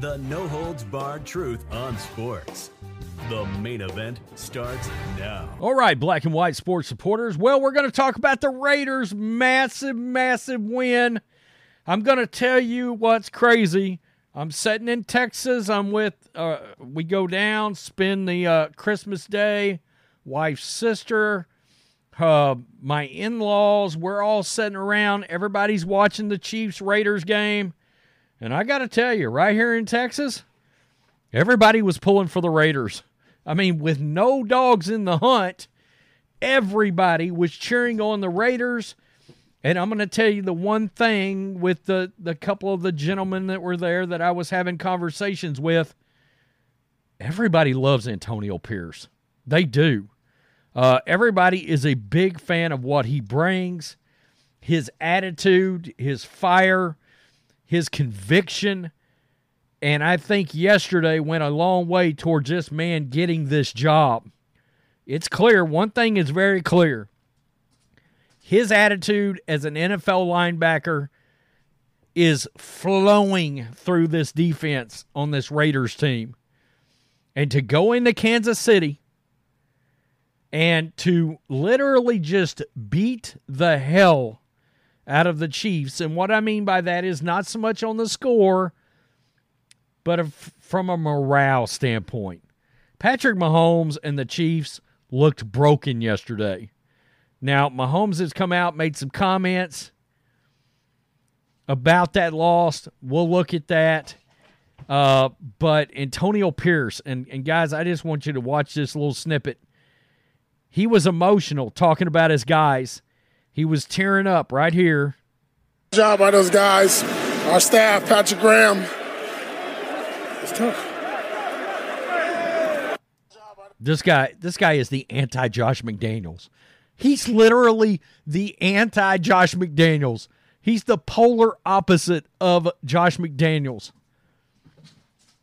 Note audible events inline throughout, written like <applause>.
The no holds barred truth on sports. The main event starts now. All right, black and white sports supporters. Well, we're going to talk about the Raiders' massive, massive win. I'm going to tell you what's crazy. I'm sitting in Texas. I'm with, uh, we go down, spend the uh, Christmas day, wife's sister, uh, my in laws. We're all sitting around. Everybody's watching the Chiefs Raiders game. And I got to tell you, right here in Texas, everybody was pulling for the Raiders. I mean, with no dogs in the hunt, everybody was cheering on the Raiders. And I'm going to tell you the one thing with the, the couple of the gentlemen that were there that I was having conversations with. Everybody loves Antonio Pierce. They do. Uh, everybody is a big fan of what he brings, his attitude, his fire, his conviction. And I think yesterday went a long way towards this man getting this job. It's clear. One thing is very clear his attitude as an NFL linebacker is flowing through this defense on this Raiders team. And to go into Kansas City and to literally just beat the hell out of the Chiefs. And what I mean by that is not so much on the score, but from a morale standpoint. Patrick Mahomes and the Chiefs looked broken yesterday. Now, Mahomes has come out, made some comments about that loss. We'll look at that. Uh, but Antonio Pierce, and, and guys, I just want you to watch this little snippet. He was emotional talking about his guys. He was tearing up right here. Good job by those guys, our staff, Patrick Graham. It's tough. This guy, this guy is the anti Josh McDaniels. He's literally the anti Josh McDaniels. He's the polar opposite of Josh McDaniels.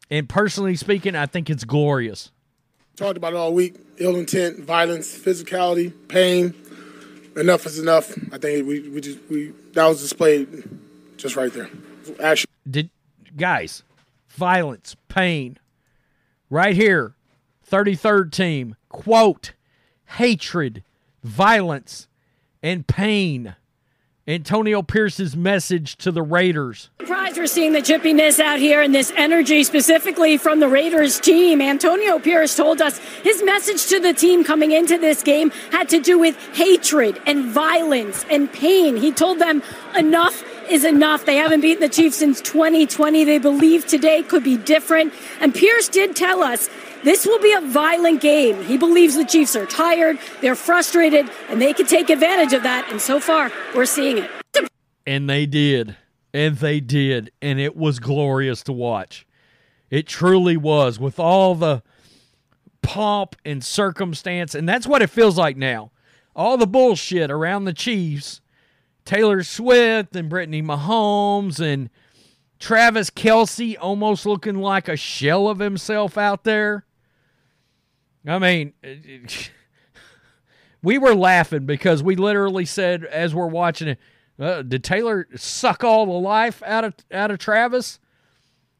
And personally speaking, I think it's glorious. Talked about it all week. Ill intent, violence, physicality, pain. Enough is enough. I think we, we just we that was displayed just right there. Actually, Did guys, violence, pain. Right here, 33rd team, quote, hatred, violence, and pain. Antonio Pierce's message to the Raiders. Surprised we're seeing the chippiness out here and this energy specifically from the Raiders team. Antonio Pierce told us his message to the team coming into this game had to do with hatred and violence and pain. He told them enough is enough. They haven't beaten the Chiefs since 2020. They believe today could be different. And Pierce did tell us this will be a violent game. He believes the Chiefs are tired, they're frustrated, and they can take advantage of that. And so far, we're seeing it. And they did. And they did. And it was glorious to watch. It truly was with all the pomp and circumstance. And that's what it feels like now. All the bullshit around the Chiefs, Taylor Swift and Brittany Mahomes and Travis Kelce almost looking like a shell of himself out there. I mean, <laughs> we were laughing because we literally said as we're watching it, uh, did Taylor suck all the life out of out of Travis?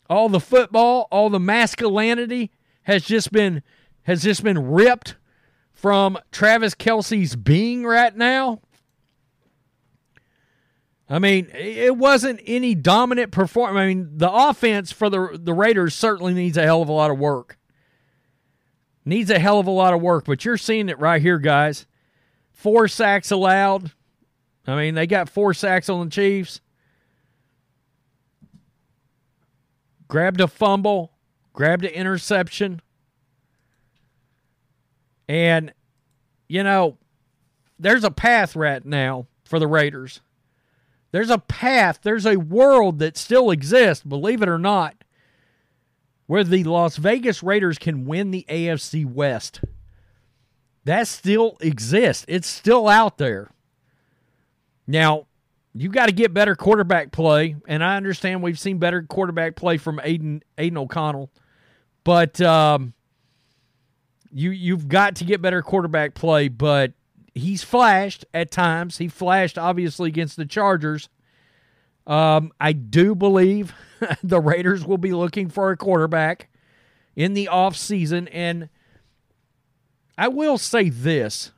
All the football, all the masculinity has just been has just been ripped from Travis Kelce's being right now. I mean, it wasn't any dominant performance. I mean, the offense for the the Raiders certainly needs a hell of a lot of work. Needs a hell of a lot of work, but you're seeing it right here, guys. Four sacks allowed. I mean, they got four sacks on the Chiefs. Grabbed a fumble, grabbed an interception. And, you know, there's a path right now for the Raiders. There's a path, there's a world that still exists, believe it or not, where the Las Vegas Raiders can win the AFC West. That still exists. It's still out there. Now, you got to get better quarterback play, and I understand we've seen better quarterback play from Aidan Aidan O'Connell, but um, you you've got to get better quarterback play. But he's flashed at times. He flashed obviously against the Chargers. Um, I do believe <laughs> the Raiders will be looking for a quarterback in the off season, and I will say this.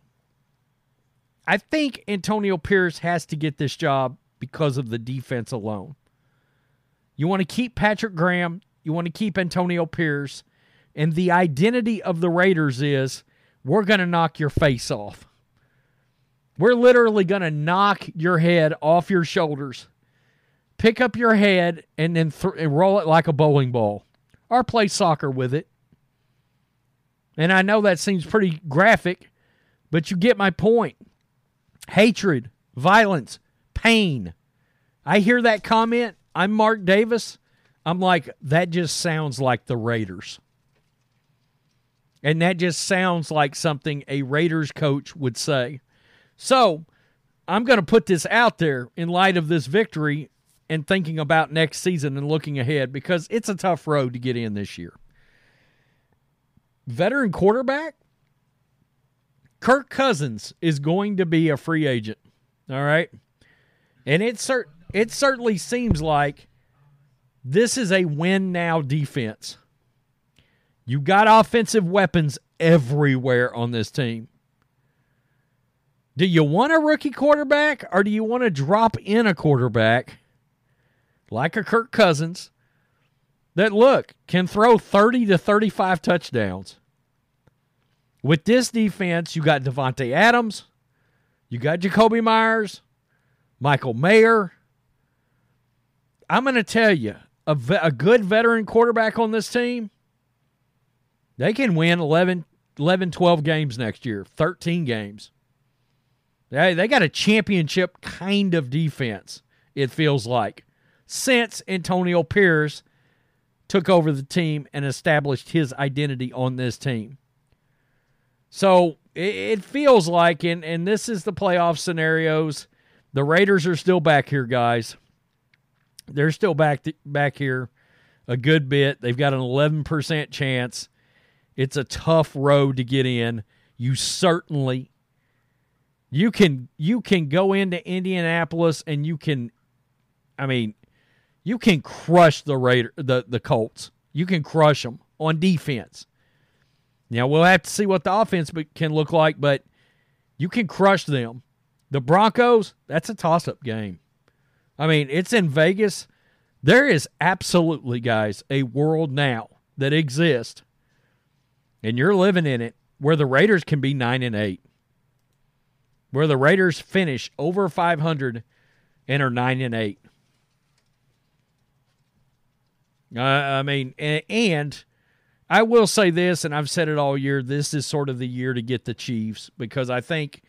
I think Antonio Pierce has to get this job because of the defense alone. You want to keep Patrick Graham, you want to keep Antonio Pierce, and the identity of the Raiders is we're going to knock your face off. We're literally going to knock your head off your shoulders, pick up your head, and then th- and roll it like a bowling ball, or play soccer with it. And I know that seems pretty graphic, but you get my point. Hatred, violence, pain. I hear that comment. I'm Mark Davis. I'm like, that just sounds like the Raiders. And that just sounds like something a Raiders coach would say. So I'm going to put this out there in light of this victory and thinking about next season and looking ahead because it's a tough road to get in this year. Veteran quarterback, Kirk Cousins is going to be a free agent. All right. And it, cert- it certainly seems like this is a win now defense. You got offensive weapons everywhere on this team. Do you want a rookie quarterback or do you want to drop in a quarterback like a Kirk Cousins that, look, can throw 30 to 35 touchdowns? With this defense, you got Davante Adams, you got Jakobi Meyers, Michael Mayer. I'm going to tell you, a, ve- a good veteran quarterback on this team, they can win 11, 11, 12 games next year, 13 games. They, they got a championship kind of defense, it feels like, since Antonio Pierce took over the team and established his identity on this team. So it, feels like, and, and this is the playoff scenarios. The Raiders are still back here, guys. They're still back th- back here a good bit. They've got an 11% chance. It's a tough road to get in. You certainly you can you can go into Indianapolis and you can I mean, you can crush the Raider the the Colts. You can crush them on defense. Now we'll have to see what the offense can look like, but you can crush them. The Broncos, that's a toss-up game. I mean, it's in Vegas. There is absolutely, guys, a world now that exists, and you're living in it, where the Raiders can be nine and eight, where the Raiders finish over 500 and are nine and eight. Uh, I mean, and, I will say this, and I've said it all year. This is sort of the year to get the Chiefs because I think,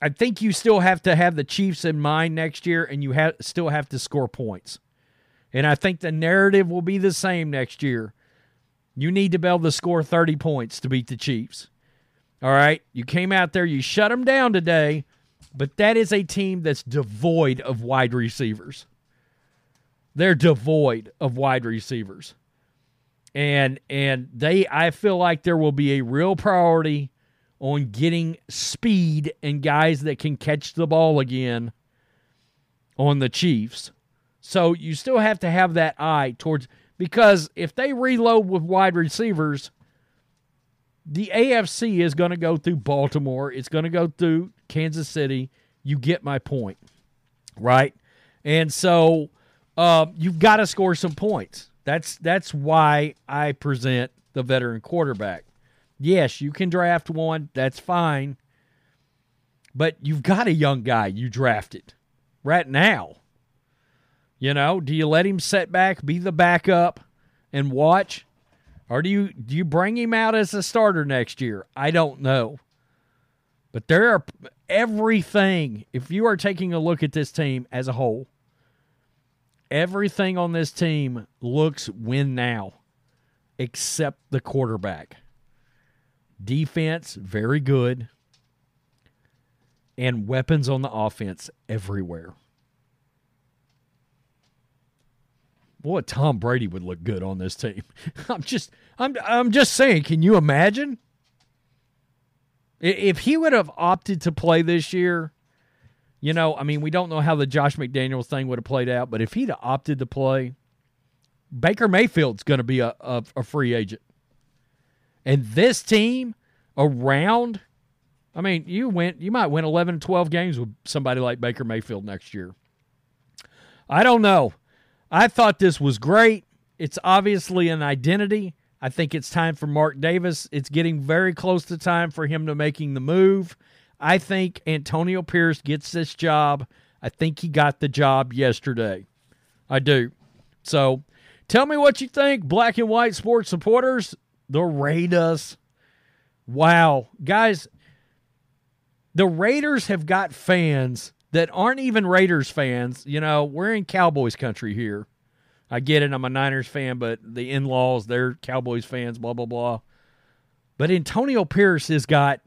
I think you still have to have the Chiefs in mind next year, and you have still have to score points. And I think the narrative will be the same next year. You need to be able to score 30 points to beat the Chiefs. All right? You came out there, you shut them down today, but that is a team that's devoid of wide receivers. They're devoid of wide receivers. And and they I feel like there will be a real priority on getting speed and guys that can catch the ball again on the Chiefs. So you still have to have that eye towards because if they reload with wide receivers, the AFC is going to go through Baltimore. It's going to go through Kansas City. You get my point, right? And so uh, you've got to score some points. That's that's why I present the veteran quarterback. Yes, you can draft one. That's fine. But you've got a young guy you drafted right now. You know, do you let him set back, be the backup, and watch? Or do you do you bring him out as a starter next year? I don't know. But there are everything, if you are taking a look at this team as a whole, everything on this team looks win now, except the quarterback. Defense, very good. And weapons on the offense everywhere. Boy, Tom Brady would look good on this team. <laughs> I'm just I'm I'm just saying, can you imagine? If he would have opted to play this year, you know, I mean, we don't know how the Josh McDaniels thing would have played out, but if he'd opted to play, Baker Mayfield's going to be a, a, a free agent. And this team around, I mean, you went, you might win 11, 12 games with somebody like Baker Mayfield next year. I don't know. I thought this was great. It's obviously an identity. I think it's time for Mark Davis. It's getting very close to time for him to making the move. I think Antonio Pierce gets this job. I think he got the job yesterday. I do. So tell me what you think, black and white sports supporters. The Raiders. Wow. Guys, the Raiders have got fans that aren't even Raiders fans. You know, we're in Cowboys country here. I get it. I'm a Niners fan, but the in laws, they're Cowboys fans, blah, blah, blah. But Antonio Pierce has got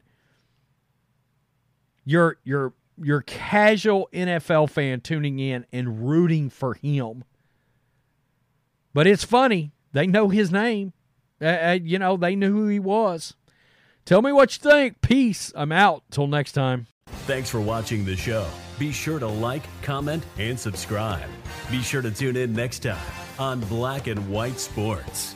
your your your casual NFL fan tuning in and rooting for him. But it's funny. They know his name. Uh, uh, you know, they knew who he was. Tell me what you think. Peace. I'm out. Till next time. Thanks for watching the show. Be sure to like, comment, and subscribe. Be sure to tune in next time on Black and White Sports.